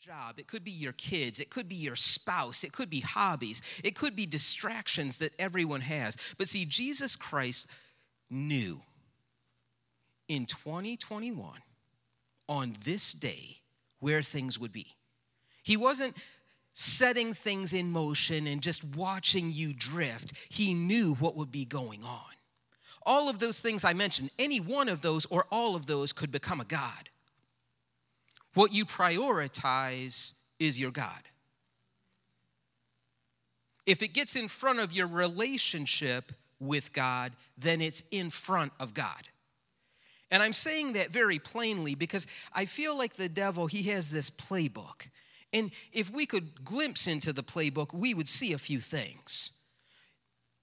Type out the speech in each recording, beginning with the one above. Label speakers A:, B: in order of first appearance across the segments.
A: job, it could be your kids, it could be your spouse, it could be hobbies, it could be distractions that everyone has. But see, Jesus Christ knew in 2021, on this day, where things would be. He wasn't setting things in motion and just watching you drift, he knew what would be going on. All of those things I mentioned, any one of those or all of those could become a God. What you prioritize is your God. If it gets in front of your relationship with God, then it's in front of God. And I'm saying that very plainly because I feel like the devil, he has this playbook. And if we could glimpse into the playbook, we would see a few things.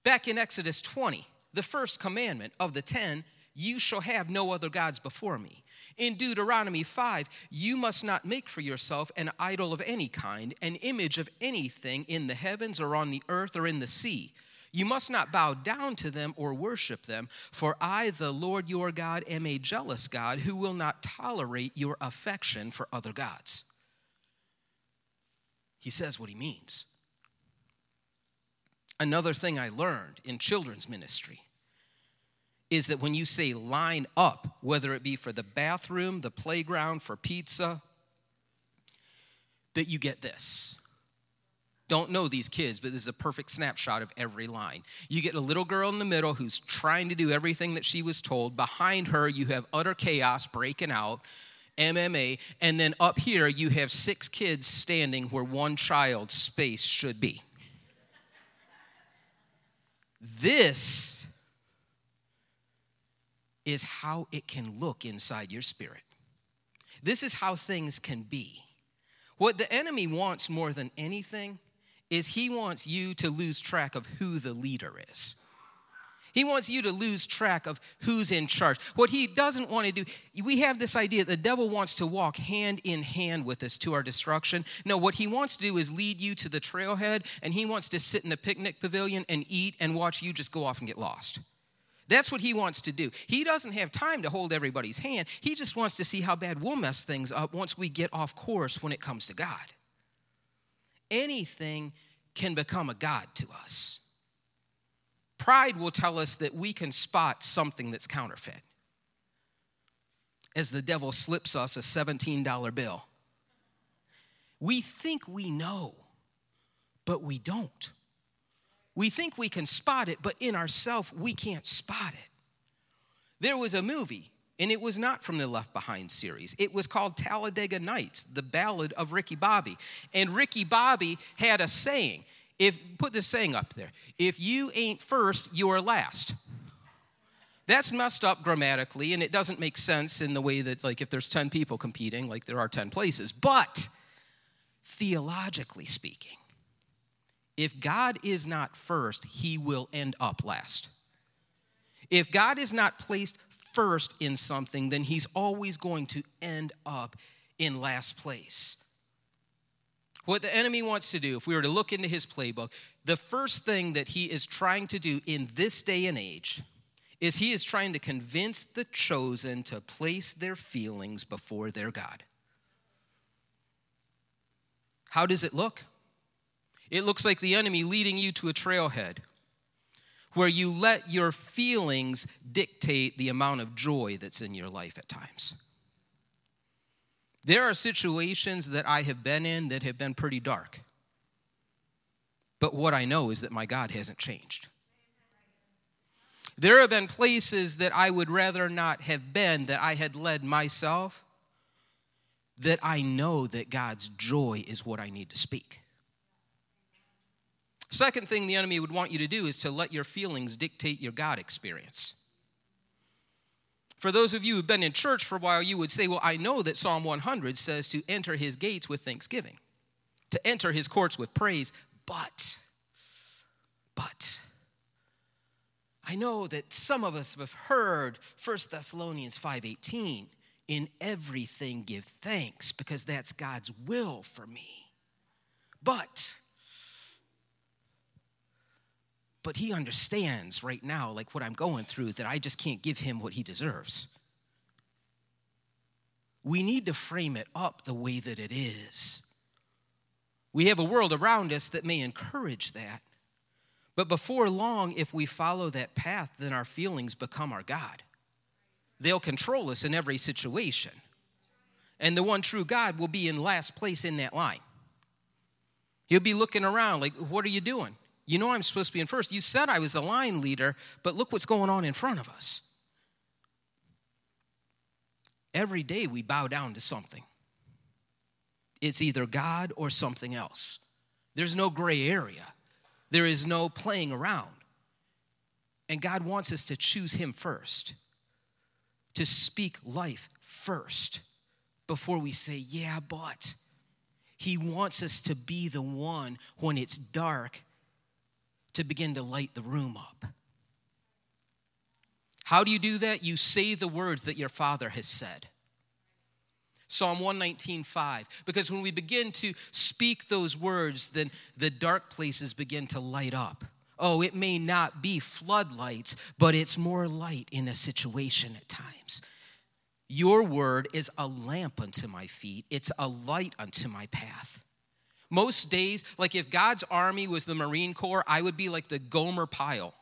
A: Back in Exodus 20, the first commandment of the 10, you shall have no other gods before me. In Deuteronomy 5, you must not make for yourself an idol of any kind, an image of anything in the heavens or on the earth or in the sea. You must not bow down to them or worship them, for I, the Lord your God, am a jealous God who will not tolerate your affection for other gods. He says what he means. Another thing I learned in children's ministry is that when you say line up, whether it be for the bathroom, the playground, for pizza, that you get this. Don't know these kids, but this is a perfect snapshot of every line. You get a little girl in the middle who's trying to do everything that she was told. Behind her, you have utter chaos breaking out, MMA. And then up here, you have six kids standing where one child's space should be. This is how it can look inside your spirit. This is how things can be. What the enemy wants more than anything is he wants you to lose track of who the leader is. He wants you to lose track of who's in charge. What he doesn't want to do, we have this idea the devil wants to walk hand in hand with us to our destruction. No, what he wants to do is lead you to the trailhead, and he wants to sit in the picnic pavilion and eat and watch you just go off and get lost. That's what he wants to do. He doesn't have time to hold everybody's hand. He just wants to see how bad we'll mess things up once we get off course when it comes to God. Anything can become a God to us. Pride will tell us that we can spot something that's counterfeit. As the devil slips us a $17 bill, we think we know, but we don't. We think we can spot it, but in ourself, we can't spot it. There was a movie, and it was not from the Left Behind series. It was called Talladega Nights, the ballad of Ricky Bobby. And Ricky Bobby had a saying. If put this saying up there, if you ain't first, you are last. That's messed up grammatically, and it doesn't make sense in the way that, like, if there's 10 people competing, like there are 10 places. But theologically speaking, if God is not first, he will end up last. If God is not placed first in something, then he's always going to end up in last place. What the enemy wants to do, if we were to look into his playbook, the first thing that he is trying to do in this day and age is he is trying to convince the chosen to place their feelings before their God. How does it look? It looks like the enemy leading you to a trailhead where you let your feelings dictate the amount of joy that's in your life at times. There are situations that I have been in that have been pretty dark. But what I know is that my God hasn't changed. There have been places that I would rather not have been, that I had led myself, that I know that God's joy is what I need to speak. Second thing the enemy would want you to do is to let your feelings dictate your God experience. For those of you who've been in church for a while, you would say, Well, I know that Psalm 100 says to enter his gates with thanksgiving, to enter his courts with praise, but, but, I know that some of us have heard 1 Thessalonians 5:18, in everything give thanks because that's God's will for me. But but he understands right now, like what I'm going through, that I just can't give him what he deserves. We need to frame it up the way that it is. We have a world around us that may encourage that. But before long, if we follow that path, then our feelings become our God. They'll control us in every situation. And the one true God will be in last place in that line. He'll be looking around like, What are you doing? You know I'm supposed to be in first. You said I was the line leader, but look what's going on in front of us. Every day we bow down to something. It's either God or something else. There's no gray area, there is no playing around. And God wants us to choose Him first, to speak life first before we say, yeah, but. He wants us to be the one when it's dark to begin to light the room up. How do you do that? You say the words that your father has said. Psalm 119:5 because when we begin to speak those words then the dark places begin to light up. Oh, it may not be floodlights, but it's more light in a situation at times. Your word is a lamp unto my feet, it's a light unto my path. Most days, like if God's army was the Marine Corps, I would be like the Gomer Pyle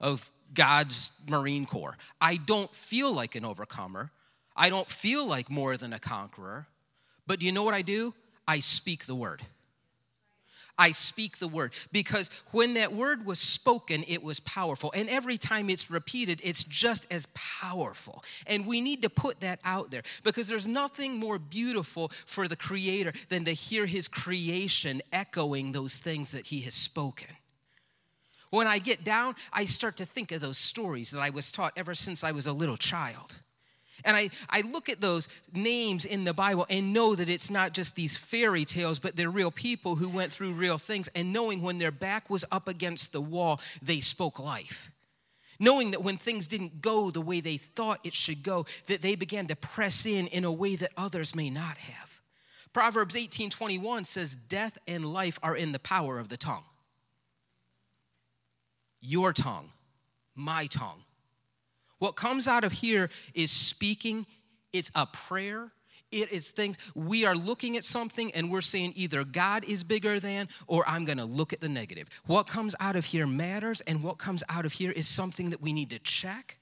A: of God's Marine Corps. I don't feel like an overcomer. I don't feel like more than a conqueror. But do you know what I do? I speak the word. I speak the word. Because when that word was spoken, it was powerful. And every time it's repeated, it's just as powerful. And we need to put that out there because there's nothing more beautiful for the Creator than to hear His creation echoing those things that He has spoken. When I get down, I start to think of those stories that I was taught ever since I was a little child. And I, I look at those names in the Bible and know that it's not just these fairy tales, but they're real people who went through real things. And knowing when their back was up against the wall, they spoke life. Knowing that when things didn't go the way they thought it should go, that they began to press in in a way that others may not have. Proverbs 18 21 says, Death and life are in the power of the tongue. Your tongue, my tongue what comes out of here is speaking, it's a prayer, it is things we are looking at something and we're saying either God is bigger than or I'm going to look at the negative. What comes out of here matters, and what comes out of here is something that we need to check.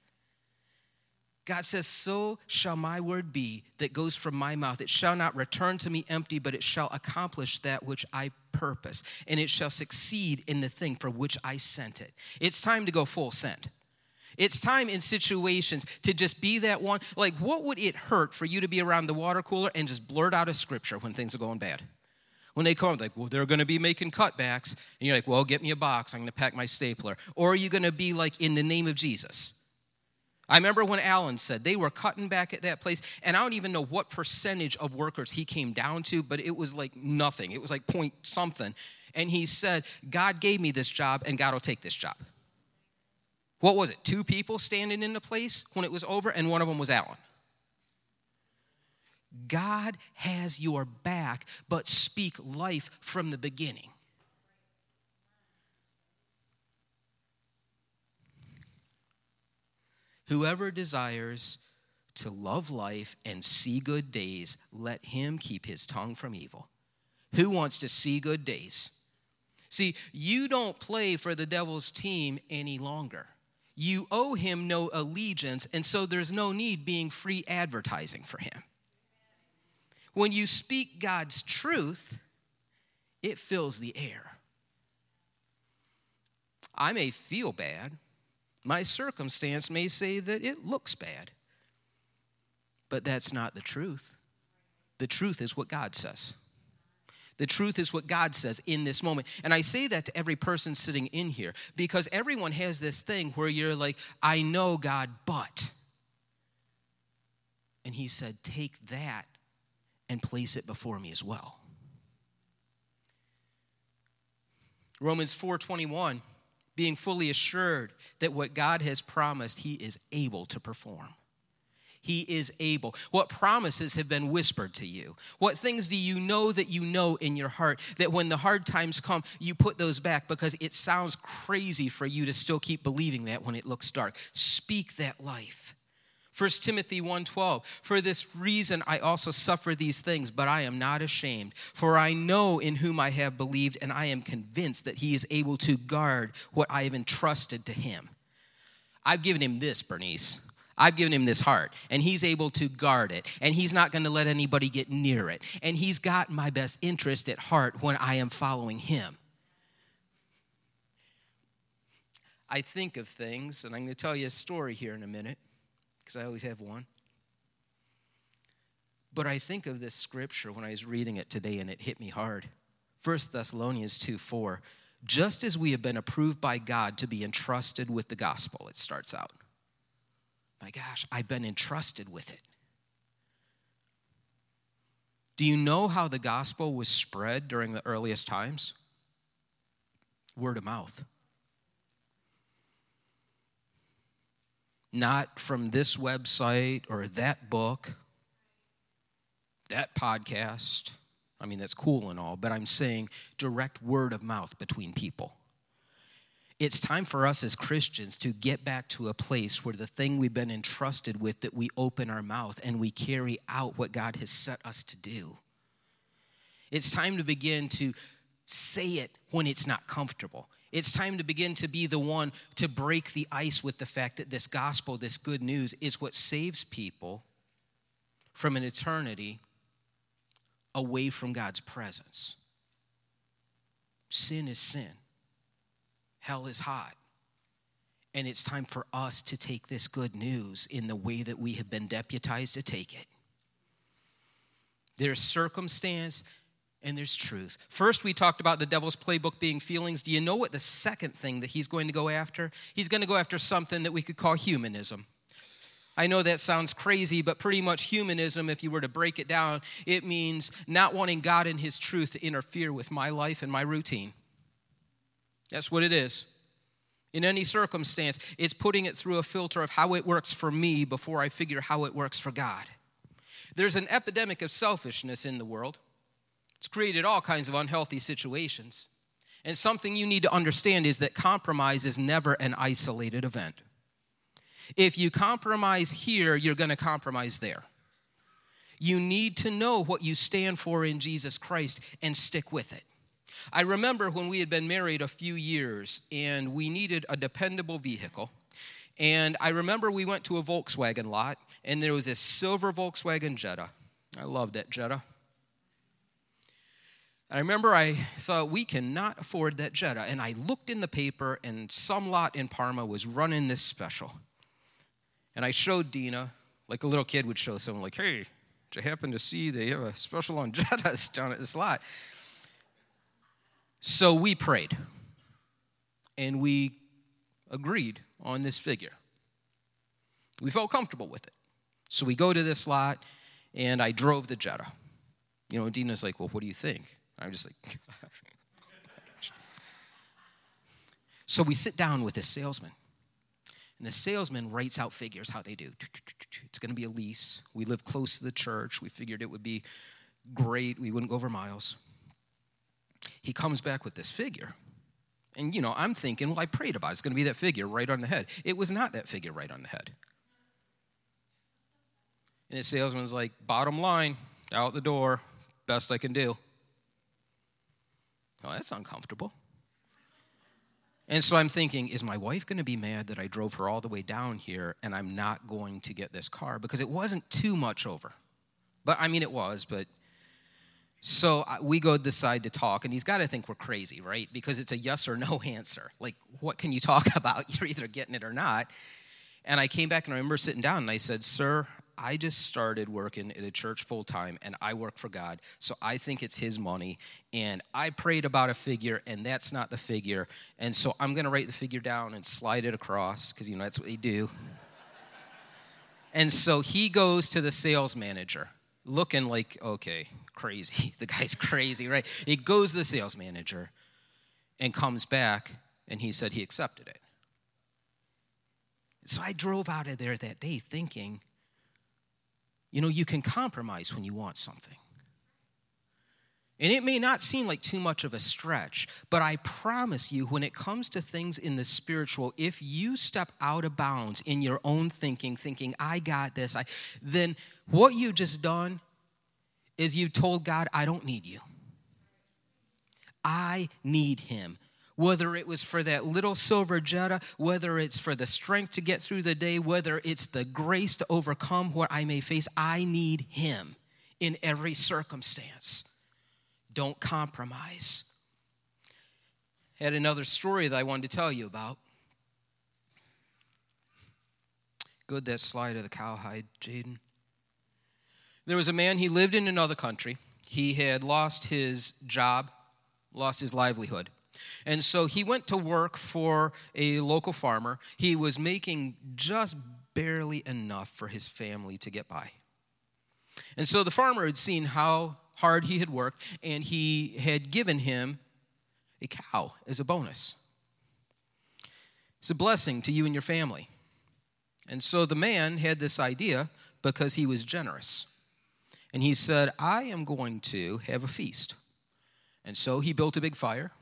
A: God says, So shall my word be that goes from my mouth. It shall not return to me empty, but it shall accomplish that which I purpose, and it shall succeed in the thing for which I sent it. It's time to go full send. It's time in situations to just be that one. Like, what would it hurt for you to be around the water cooler and just blurt out a scripture when things are going bad? When they come, like, well, they're going to be making cutbacks. And you're like, well, get me a box. I'm going to pack my stapler. Or are you going to be like, in the name of Jesus? I remember when Alan said they were cutting back at that place, and I don't even know what percentage of workers he came down to, but it was like nothing. It was like point something. And he said, God gave me this job, and God will take this job what was it, two people standing in the place when it was over, and one of them was Alan. God has your back, but speak life from the beginning. Whoever desires to love life and see good days, let him keep his tongue from evil. Who wants to see good days? See, you don't play for the devil's team any longer you owe him no allegiance, and so there's no need being free advertising for him. When you speak God's truth, it fills the air. I may feel bad. My circumstance may say that it looks bad. But that's not the truth. The truth is what God says. The truth is what God says in this moment. And I say that to every person sitting in here because everyone has this thing where you're like, I know God, but. And He said, Take that and place it before me as well. Romans 4:21 being fully assured that what God has promised he is able to perform. He is able. What promises have been whispered to you? What things do you know that you know in your heart that when the hard times come, you put those back because it sounds crazy for you to still keep believing that when it looks dark? Speak that life. 1 Timothy 1:12 For this reason I also suffer these things but I am not ashamed for I know in whom I have believed and I am convinced that he is able to guard what I have entrusted to him. I've given him this Bernice. I've given him this heart and he's able to guard it and he's not going to let anybody get near it and he's got my best interest at heart when I am following him. I think of things and I'm going to tell you a story here in a minute because I always have one. But I think of this scripture when I was reading it today and it hit me hard. 1 Thessalonians 2 4. Just as we have been approved by God to be entrusted with the gospel, it starts out. My gosh, I've been entrusted with it. Do you know how the gospel was spread during the earliest times? Word of mouth. not from this website or that book, that podcast. I mean, that's cool and all, but I'm saying direct word of mouth between people. It's time for us as Christians to get back to a place where the thing we've been entrusted with that we open our mouth and we carry out what God has set us to do. It's time to begin to say it when it's not comfortable. It's time to begin to be the one to break the ice with the fact that this gospel, this good news, is what saves people from an eternity away from God's presence. Sin is sin, hell is hot. And it's time for us to take this good news in the way that we have been deputized to take it. There's circumstance, and there's truth. First, we talked about the devil's playbook being feelings. Do you know what the second thing that he's going to go after? He's going to go after something that we could call humanism. I know that sounds crazy, but pretty much humanism, if you were to break it down, it means not wanting God and His truth to interfere with my life and my routine. That's what it is. In any circumstance, it's putting it through a filter of how it works for me before I figure how it works for God. There's an epidemic of selfishness in the world. It's created all kinds of unhealthy situations. And something you need to understand is that compromise is never an isolated event. If you compromise here, you're going to compromise there. You need to know what you stand for in Jesus Christ and stick with it. I remember when we had been married a few years and we needed a dependable vehicle. And I remember we went to a Volkswagen lot and there was this silver Volkswagen Jetta. I loved that Jetta. I remember I thought, we cannot afford that Jetta. And I looked in the paper, and some lot in Parma was running this special. And I showed Dina, like a little kid would show someone, like, hey, did you happen to see they have a special on Jettas down at this lot? So we prayed, and we agreed on this figure. We felt comfortable with it. So we go to this lot, and I drove the Jetta. You know, Dina's like, well, what do you think? I'm just like, so we sit down with this salesman. And the salesman writes out figures how they do. It's going to be a lease. We live close to the church. We figured it would be great. We wouldn't go over miles. He comes back with this figure. And, you know, I'm thinking, well, I prayed about it. It's going to be that figure right on the head. It was not that figure right on the head. And the salesman's like, bottom line, out the door, best I can do. Oh, that's uncomfortable. And so I'm thinking, is my wife going to be mad that I drove her all the way down here and I'm not going to get this car? Because it wasn't too much over. But I mean, it was, but. So we go decide to talk, and he's got to think we're crazy, right? Because it's a yes or no answer. Like, what can you talk about? You're either getting it or not. And I came back and I remember sitting down and I said, Sir, I just started working at a church full time and I work for God. So I think it's His money. And I prayed about a figure and that's not the figure. And so I'm going to write the figure down and slide it across because, you know, that's what they do. and so he goes to the sales manager looking like, okay, crazy. The guy's crazy, right? He goes to the sales manager and comes back and he said he accepted it. So I drove out of there that day thinking, you know, you can compromise when you want something. And it may not seem like too much of a stretch, but I promise you, when it comes to things in the spiritual, if you step out of bounds in your own thinking, thinking, I got this, I, then what you just done is you told God, I don't need you. I need Him. Whether it was for that little silver Jetta, whether it's for the strength to get through the day, whether it's the grace to overcome what I may face, I need Him in every circumstance. Don't compromise. I Had another story that I wanted to tell you about. Good that slide of the cowhide, Jaden. There was a man, he lived in another country. He had lost his job, lost his livelihood. And so he went to work for a local farmer. He was making just barely enough for his family to get by. And so the farmer had seen how hard he had worked, and he had given him a cow as a bonus. It's a blessing to you and your family. And so the man had this idea because he was generous. And he said, I am going to have a feast. And so he built a big fire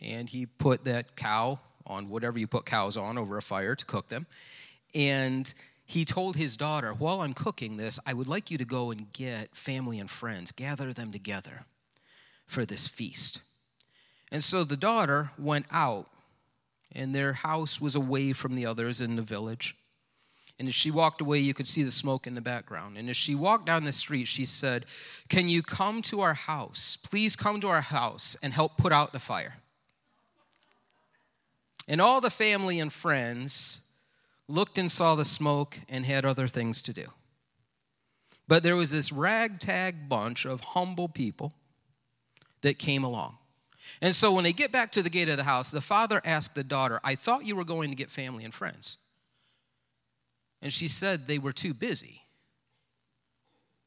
A: and he put that cow on whatever you put cows on over a fire to cook them. And he told his daughter, While I'm cooking this, I would like you to go and get family and friends, gather them together for this feast. And so the daughter went out, and their house was away from the others in the village. And as she walked away, you could see the smoke in the background. And as she walked down the street, she said, Can you come to our house? Please come to our house and help put out the fire. And all the family and friends looked and saw the smoke, and had other things to do. But there was this ragtag bunch of humble people that came along. And so when they get back to the gate of the house, the father asked the daughter, I thought you were going to get family and friends. And she said they were too busy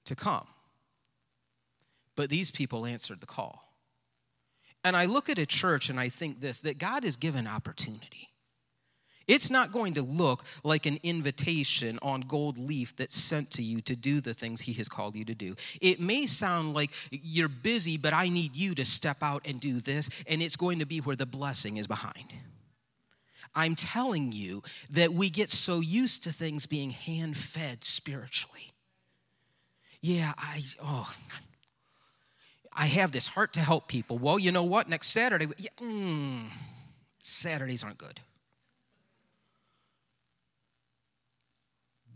A: to come. But these people answered the call. And I look at a church and I think this that God has given opportunity. It's not going to look like an invitation on gold leaf that's sent to you to do the things He has called you to do. It may sound like you're busy, but I need you to step out and do this, and it's going to be where the blessing is behind. I'm telling you that we get so used to things being hand fed spiritually. Yeah, I, oh, I have this heart to help people. Well, you know what? Next Saturday, yeah, mm, Saturdays aren't good.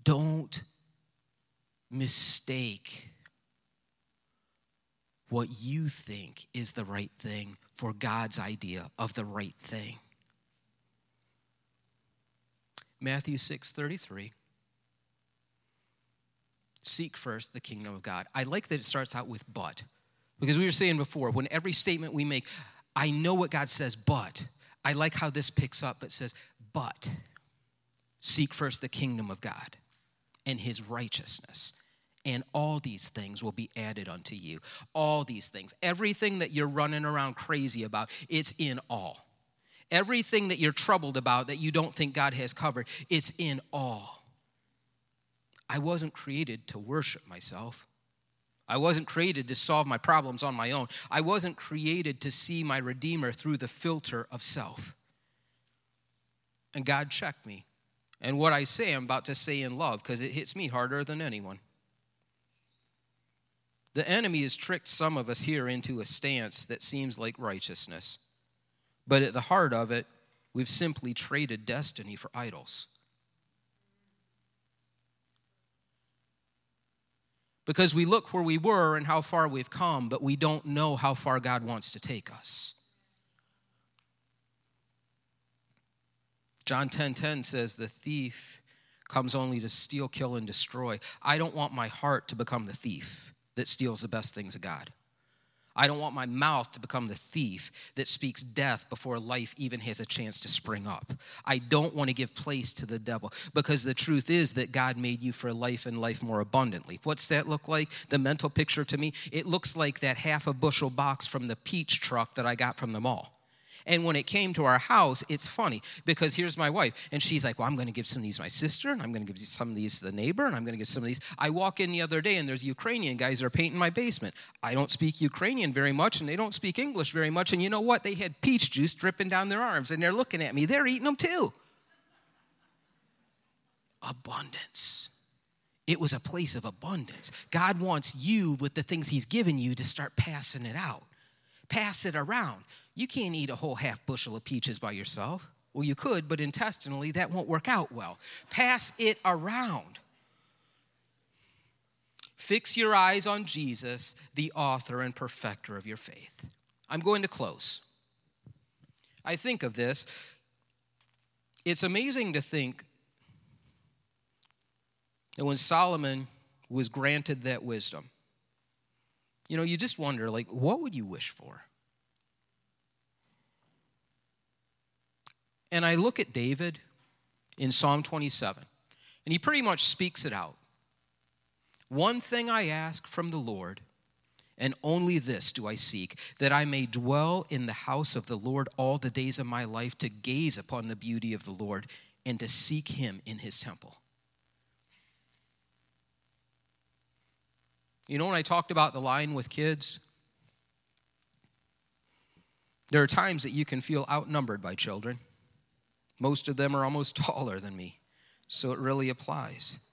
A: Don't mistake what you think is the right thing for God's idea of the right thing. Matthew 6:33 Seek first the kingdom of God. I like that it starts out with but. Because we were saying before, when every statement we make, I know what God says, but I like how this picks up. It says, but seek first the kingdom of God and his righteousness. And all these things will be added unto you. All these things. Everything that you're running around crazy about, it's in all. Everything that you're troubled about that you don't think God has covered, it's in all. I wasn't created to worship myself. I wasn't created to solve my problems on my own. I wasn't created to see my Redeemer through the filter of self. And God checked me and what I say, I'm about to say in love because it hits me harder than anyone. The enemy has tricked some of us here into a stance that seems like righteousness. But at the heart of it, we've simply traded destiny for idols. Because we look where we were and how far we've come, but we don't know how far God wants to take us. John 10:10 10, 10 says the thief comes only to steal, kill and destroy. I don't want my heart to become the thief that steals the best things of God. I don't want my mouth to become the thief that speaks death before life even has a chance to spring up. I don't want to give place to the devil because the truth is that God made you for life and life more abundantly. What's that look like? The mental picture to me, it looks like that half a bushel box from the peach truck that I got from the mall And when it came to our house, it's funny because here's my wife, and she's like, Well, I'm going to give some of these to my sister, and I'm going to give some of these to the neighbor, and I'm going to give some of these. I walk in the other day, and there's Ukrainian guys that are painting my basement. I don't speak Ukrainian very much, and they don't speak English very much. And you know what? They had peach juice dripping down their arms, and they're looking at me. They're eating them too. Abundance. It was a place of abundance. God wants you, with the things He's given you, to start passing it out. Pass it around. You can't eat a whole half bushel of peaches by yourself. Well, you could, but intestinally, that won't work out well. Pass it around. Fix your eyes on Jesus, the author and perfecter of your faith. I'm going to close. I think of this. It's amazing to think that when Solomon was granted that wisdom, you know, you just wonder, like, what would you wish for? And I look at David in Psalm 27, and he pretty much speaks it out. One thing I ask from the Lord, and only this do I seek, that I may dwell in the house of the Lord all the days of my life, to gaze upon the beauty of the Lord and to seek him in his temple. You know, when I talked about the line with kids, there are times that you can feel outnumbered by children. Most of them are almost taller than me, so it really applies.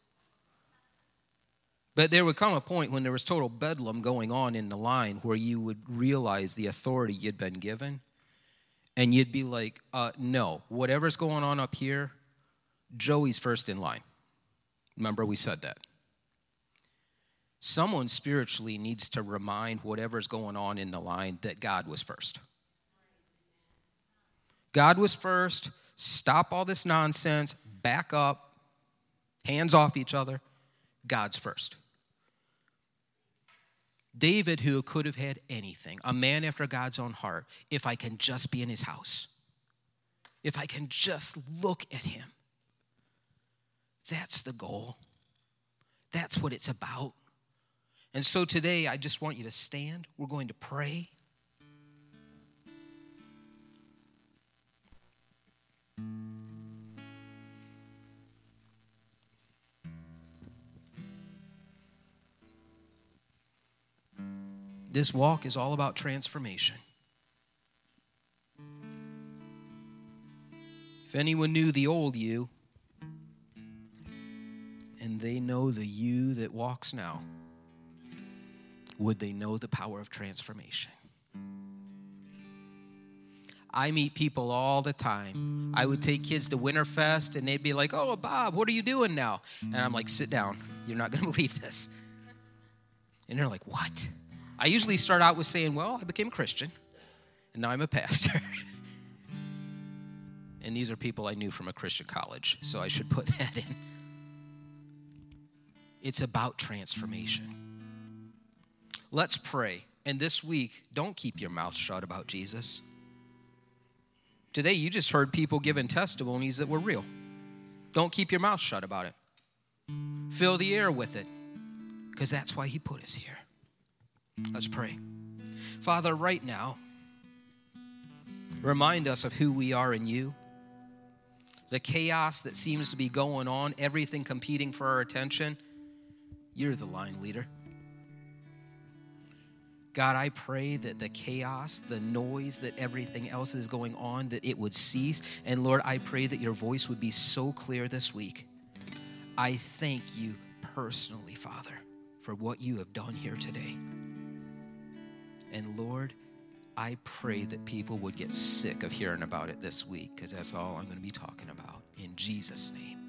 A: But there would come a point when there was total bedlam going on in the line where you would realize the authority you'd been given, and you'd be like, uh, no, whatever's going on up here, Joey's first in line. Remember, we said that. Someone spiritually needs to remind whatever's going on in the line that God was first. God was first. Stop all this nonsense. Back up. Hands off each other. God's first. David, who could have had anything, a man after God's own heart, if I can just be in his house, if I can just look at him. That's the goal. That's what it's about. And so today, I just want you to stand. We're going to pray. This walk is all about transformation. If anyone knew the old you, and they know the you that walks now would they know the power of transformation? I meet people all the time. I would take kids to Winterfest and they'd be like, Oh, Bob, what are you doing now? And I'm like, Sit down. You're not going to believe this. And they're like, What? I usually start out with saying, Well, I became a Christian and now I'm a pastor. and these are people I knew from a Christian college, so I should put that in. It's about transformation. Let's pray. And this week, don't keep your mouth shut about Jesus. Today, you just heard people giving testimonies that were real. Don't keep your mouth shut about it. Fill the air with it, because that's why He put us here. Let's pray. Father, right now, remind us of who we are in you, the chaos that seems to be going on, everything competing for our attention. You're the line leader. God, I pray that the chaos, the noise, that everything else is going on, that it would cease. And Lord, I pray that your voice would be so clear this week. I thank you personally, Father, for what you have done here today. And Lord, I pray that people would get sick of hearing about it this week because that's all I'm going to be talking about. In Jesus' name.